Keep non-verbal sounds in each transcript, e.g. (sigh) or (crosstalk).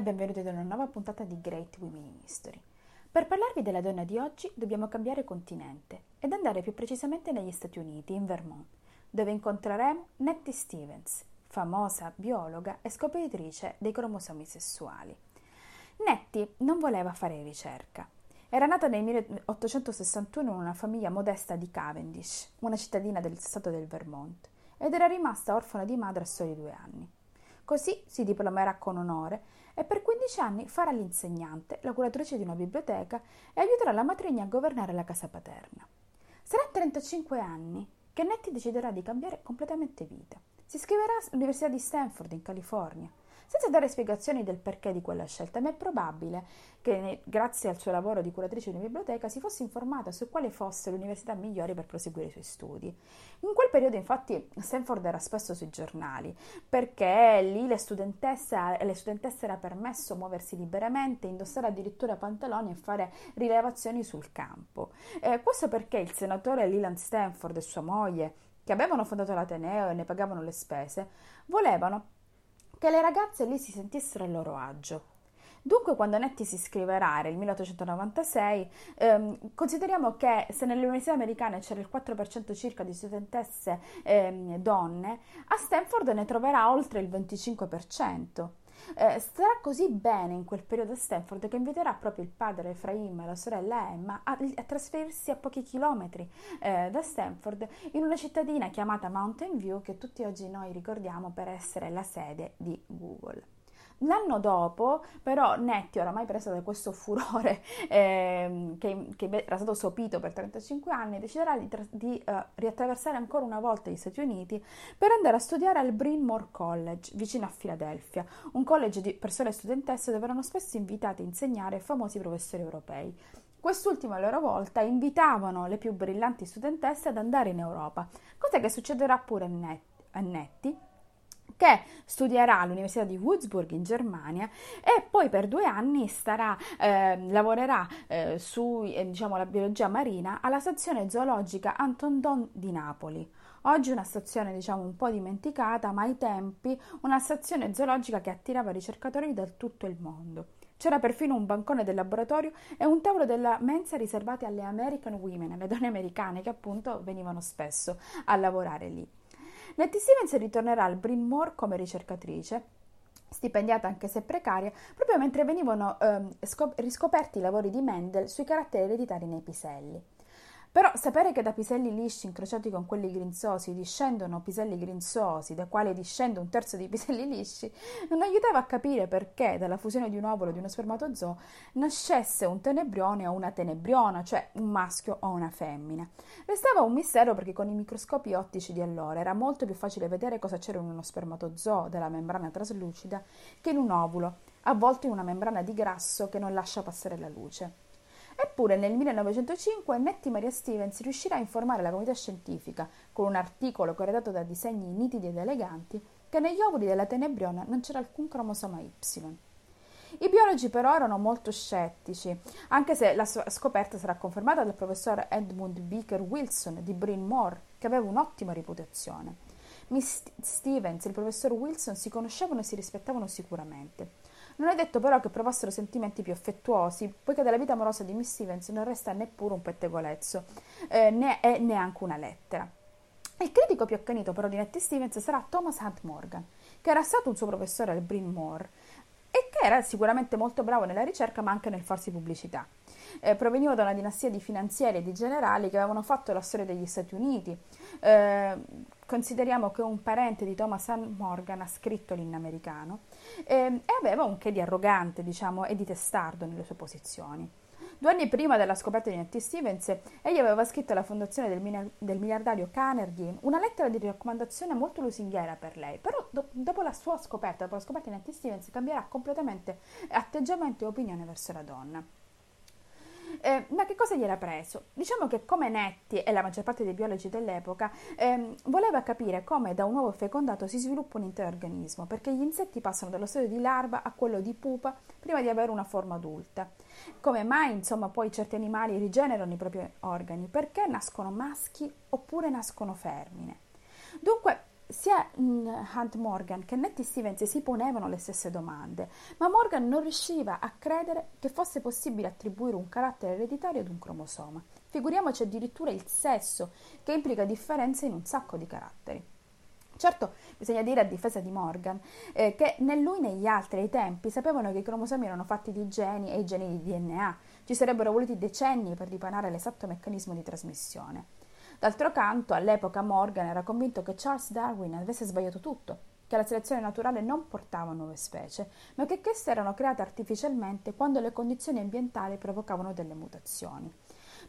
e benvenuti ad una nuova puntata di Great Women in History. Per parlarvi della donna di oggi dobbiamo cambiare continente ed andare più precisamente negli Stati Uniti, in Vermont, dove incontreremo Nettie Stevens, famosa biologa e scopritrice dei cromosomi sessuali. Nettie non voleva fare ricerca. Era nata nel 1861 in una famiglia modesta di Cavendish, una cittadina del stato del Vermont, ed era rimasta orfana di madre a soli due anni. Così si diplomerà con onore e per 15 anni farà l'insegnante, la curatrice di una biblioteca e aiuterà la matrigna a governare la casa paterna. Sarà a 35 anni che Nettie deciderà di cambiare completamente vita. Si iscriverà all'Università di Stanford in California senza dare spiegazioni del perché di quella scelta, ma è probabile che grazie al suo lavoro di curatrice di una biblioteca si fosse informata su quale fosse l'università migliore per proseguire i suoi studi. In quel periodo infatti Stanford era spesso sui giornali perché lì le studentesse, alle studentesse era permesso muoversi liberamente, indossare addirittura pantaloni e fare rilevazioni sul campo. Eh, questo perché il senatore Leland Stanford e sua moglie che avevano fondato l'Ateneo e ne pagavano le spese, volevano che le ragazze lì si sentissero a loro agio. Dunque, quando Nettie si iscriverà nel 1896, ehm, consideriamo che se nelle università americane c'era il 4% circa di studentesse ehm, donne, a Stanford ne troverà oltre il 25%. Eh, starà così bene in quel periodo a Stanford che inviterà proprio il padre Efraim e la sorella Emma a, a trasferirsi a pochi chilometri eh, da Stanford in una cittadina chiamata Mountain View che tutti oggi noi ricordiamo per essere la sede di Google. L'anno dopo, però, Netti, oramai preso da questo furore (laughs) eh, che, che, era stato sopito per 35 anni, deciderà di, di uh, riattraversare ancora una volta gli Stati Uniti per andare a studiare al Bryn Mawr College, vicino a Filadelfia, un college di persone studentesse dove erano spesso invitate a insegnare famosi professori europei. Quest'ultimo a loro volta invitavano le più brillanti studentesse ad andare in Europa, cosa che succederà pure a Netti che studierà all'Università di Würzburg in Germania e poi per due anni starà, eh, lavorerà eh, su eh, diciamo, biologia marina alla stazione zoologica Anton Don di Napoli. Oggi una stazione diciamo un po' dimenticata, ma ai tempi una stazione zoologica che attirava ricercatori da tutto il mondo. C'era perfino un bancone del laboratorio e un tavolo della mensa riservati alle American Women, alle donne americane che appunto venivano spesso a lavorare lì. Nettie Stevens ritornerà al Bryn Mawr come ricercatrice stipendiata anche se precaria, proprio mentre venivano eh, scop- riscoperti i lavori di Mendel sui caratteri ereditari nei piselli. Però sapere che da piselli lisci incrociati con quelli grinzosi discendono piselli grinzosi, da quali discende un terzo dei (laughs) piselli lisci, non aiutava a capire perché dalla fusione di un ovulo e di uno spermatozoo nascesse un tenebrione o una tenebriona, cioè un maschio o una femmina. Restava un mistero perché con i microscopi ottici di allora era molto più facile vedere cosa c'era in uno spermatozoo della membrana traslucida che in un ovulo, avvolto in una membrana di grasso che non lascia passare la luce. Eppure nel 1905 Nettie Maria Stevens riuscirà a informare la comunità scientifica, con un articolo corredato da disegni nitidi ed eleganti, che negli ovuli della tenebriona non c'era alcun cromosoma Y. I biologi però erano molto scettici, anche se la scoperta sarà confermata dal professor Edmund Beaker Wilson di Bryn Mawr, che aveva un'ottima reputazione. Miss Stevens e il professor Wilson si conoscevano e si rispettavano sicuramente. Non è detto però che provassero sentimenti più affettuosi, poiché dalla vita amorosa di Miss Stevens non resta neppure un pettegolezzo, eh, né è neanche una lettera. Il critico più accanito però di Nettie Stevens sarà Thomas Hunt Morgan, che era stato un suo professore al Bryn Mawr e che era sicuramente molto bravo nella ricerca ma anche nel farsi pubblicità. Eh, proveniva da una dinastia di finanzieri e di generali che avevano fatto la storia degli Stati Uniti. Eh, consideriamo che un parente di Thomas Hunt Morgan ha scritto l'inno americano eh, e aveva un che di arrogante, diciamo, e di testardo nelle sue posizioni. Due anni prima della scoperta di Nettie Stevens, egli aveva scritto alla fondazione del, del, miliardario Carnegie una lettera di raccomandazione molto lusinghiera per lei, però do, dopo la sua scoperta, dopo la scoperta di Nettie Stevens, cambierà completamente atteggiamento e opinione verso la donna. Eh, ma che cosa gli era preso? Diciamo che come Netti e la maggior parte dei biologi dell'epoca ehm, voleva capire come da un uovo fecondato si sviluppa un intero organismo, perché gli insetti passano dallo stadio di larva a quello di pupa prima di avere una forma adulta. Come mai, insomma, poi certi animali rigenerano i propri organi? Perché nascono maschi oppure nascono femmine? Dunque, sia mm, Hunt Morgan che Nettie Stevens si ponevano le stesse domande, ma Morgan non riusciva a credere che fosse possibile attribuire un carattere ereditario ad un cromosoma. Figuriamoci addirittura il sesso, che implica differenze in un sacco di caratteri. Certo, bisogna dire a difesa di Morgan eh, che né lui né gli altri ai tempi sapevano che i cromosomi erano fatti di geni e i geni di DNA. Ci sarebbero voluti decenni per dipanare l'esatto meccanismo di trasmissione. D'altro canto, all'epoca Morgan era convinto che Charles Darwin avesse sbagliato tutto, che la selezione naturale non portava nuove specie, ma che queste erano create artificialmente quando le condizioni ambientali provocavano delle mutazioni.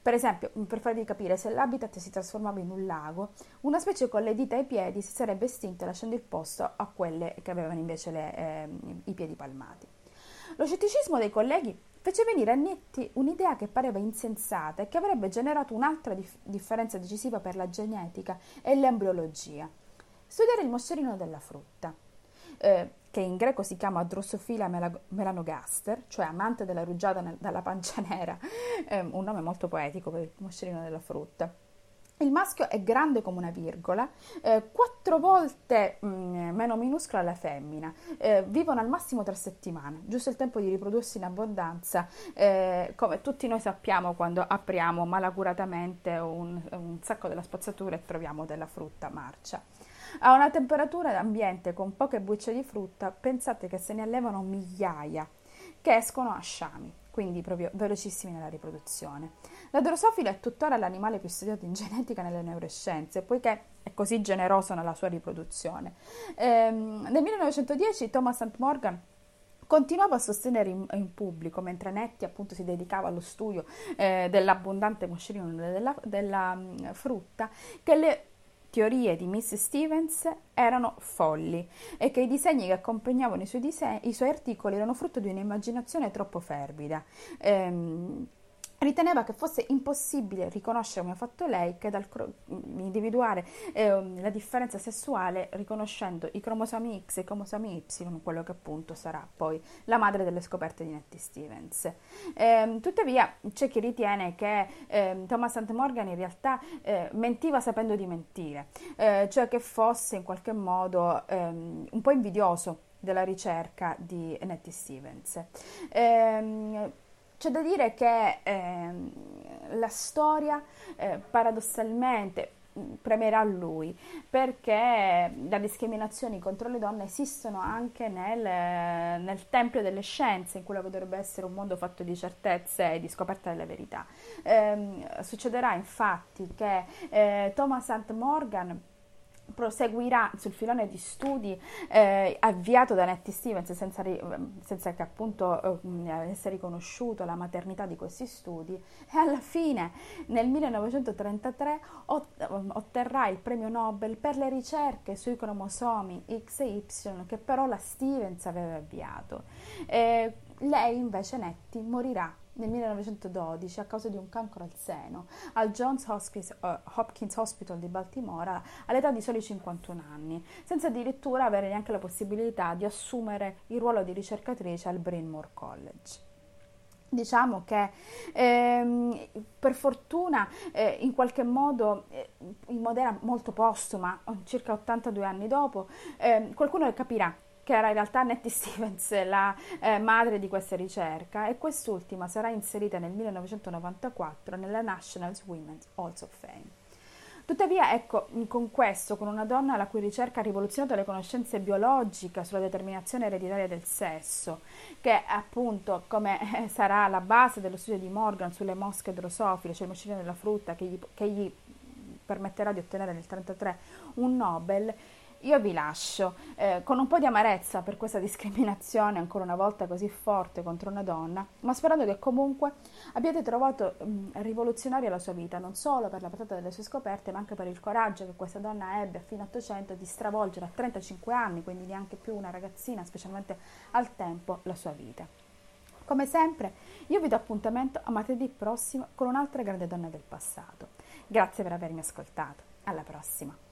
Per esempio, per farvi capire, se l'habitat si trasformava in un lago, una specie con le dita ai piedi si sarebbe estinta lasciando il posto a quelle che avevano invece le, eh, i piedi palmati. Lo scetticismo dei colleghi fece venire a Netti un'idea che pareva insensata e che avrebbe generato un'altra dif- differenza decisiva per la genetica e l'embriologia. Studiare il moscerino della frutta. Eh, che in greco si chiama Drosophila melanogaster, cioè amante della rugiada nel, dalla pancia (laughs) nera, eh, un nome molto poetico per il moscerino della frutta. Il maschio è grande come una virgola, eh, quattro volte mh, mm, meno minuscola la femmina, eh, vivono al massimo tre settimane, giusto il tempo di riprodursi in abbondanza, eh, come tutti noi sappiamo quando apriamo malacuratamente un, un sacco della spazzatura e troviamo della frutta marcia. A una temperatura ambiente con poche bucce di frutta, pensate che se ne allevano migliaia che escono a sciami, quindi proprio velocissimi nella riproduzione. La drosofila è tuttora l'animale più studiato in (laughs) genetica nelle neuroscienze, poiché è così generoso nella sua riproduzione. Ehm, nel 1910 Thomas St. Morgan continuava a sostenere in, in, pubblico, mentre Netti appunto si dedicava allo studio eh, dell'abbondante moscerino della, della um, frutta, che le teorie di Miss Stevens erano folli e che i disegni che accompagnavano i suoi, disegni, i suoi articoli erano frutto di un'immaginazione troppo fervida. Ehm, riteneva che fosse impossibile riconoscere come ha fatto lei che dal individuare eh, la differenza sessuale riconoscendo i cromosomi X e i cromosomi Y, quello che appunto sarà poi la madre delle scoperte di Nettie Stevens. Eh, tuttavia c'è chi ritiene che eh, Thomas St. Morgan in realtà eh, mentiva sapendo di mentire, eh, cioè che fosse in qualche modo ehm, un po' invidioso della ricerca di Nettie Stevens. Ehm, c'è da dire che eh, la storia eh, paradossalmente mm, premerà lui perché le discriminazioni contro le donne esistono anche nel, nel, tempio delle scienze in quello che dovrebbe essere un mondo fatto di certezze e di scoperta della verità eh, succederà infatti che eh, Thomas St. Morgan proseguirà sul filone di studi eh, avviato da Nettie Stevens senza, ri, senza che appunto eh, avesse riconosciuto la maternità di questi studi e alla fine nel 1933 ot- otterrà il premio Nobel per le ricerche sui cromosomi X e Y che però la Stevens aveva avviato. Eh, lei invece Nettie morirà nel 1912 a causa di un cancro al seno al Johns Hopkins, Hopkins Hospital di Baltimora all'età di soli 51 anni, senza addirittura avere neanche la possibilità di assumere il ruolo di ricercatrice al Bryn Mawr College. Diciamo che ehm, per fortuna eh, in qualche modo eh, in modo molto postuma, circa 82 anni dopo, eh, qualcuno capirà che era in realtà Nettie Stevens la eh, madre di questa ricerca e quest'ultima sarà inserita nel 1994 nella National Women's Halls of Fame. Tuttavia, ecco, con questo, con una donna la cui ricerca ha rivoluzionato le conoscenze biologiche sulla determinazione ereditaria del sesso, che appunto come eh, sarà la base dello studio di Morgan sulle mosche drosofile, cioè il moscerino della frutta, che gli, che gli permetterà di ottenere nel 1933 un Nobel, io vi lascio eh, con un po' di amarezza per questa discriminazione ancora una volta così forte contro una donna, ma sperando che comunque abbiate trovato mh, rivoluzionaria la sua vita, non solo per la portata delle sue scoperte, ma anche per il coraggio che questa donna ebbe a fine 800 di stravolgere a 35 anni, quindi neanche più una ragazzina, specialmente al tempo, la sua vita. Come sempre, io vi do appuntamento a martedì prossimo con un'altra grande donna del passato. Grazie per avermi ascoltato. Alla prossima.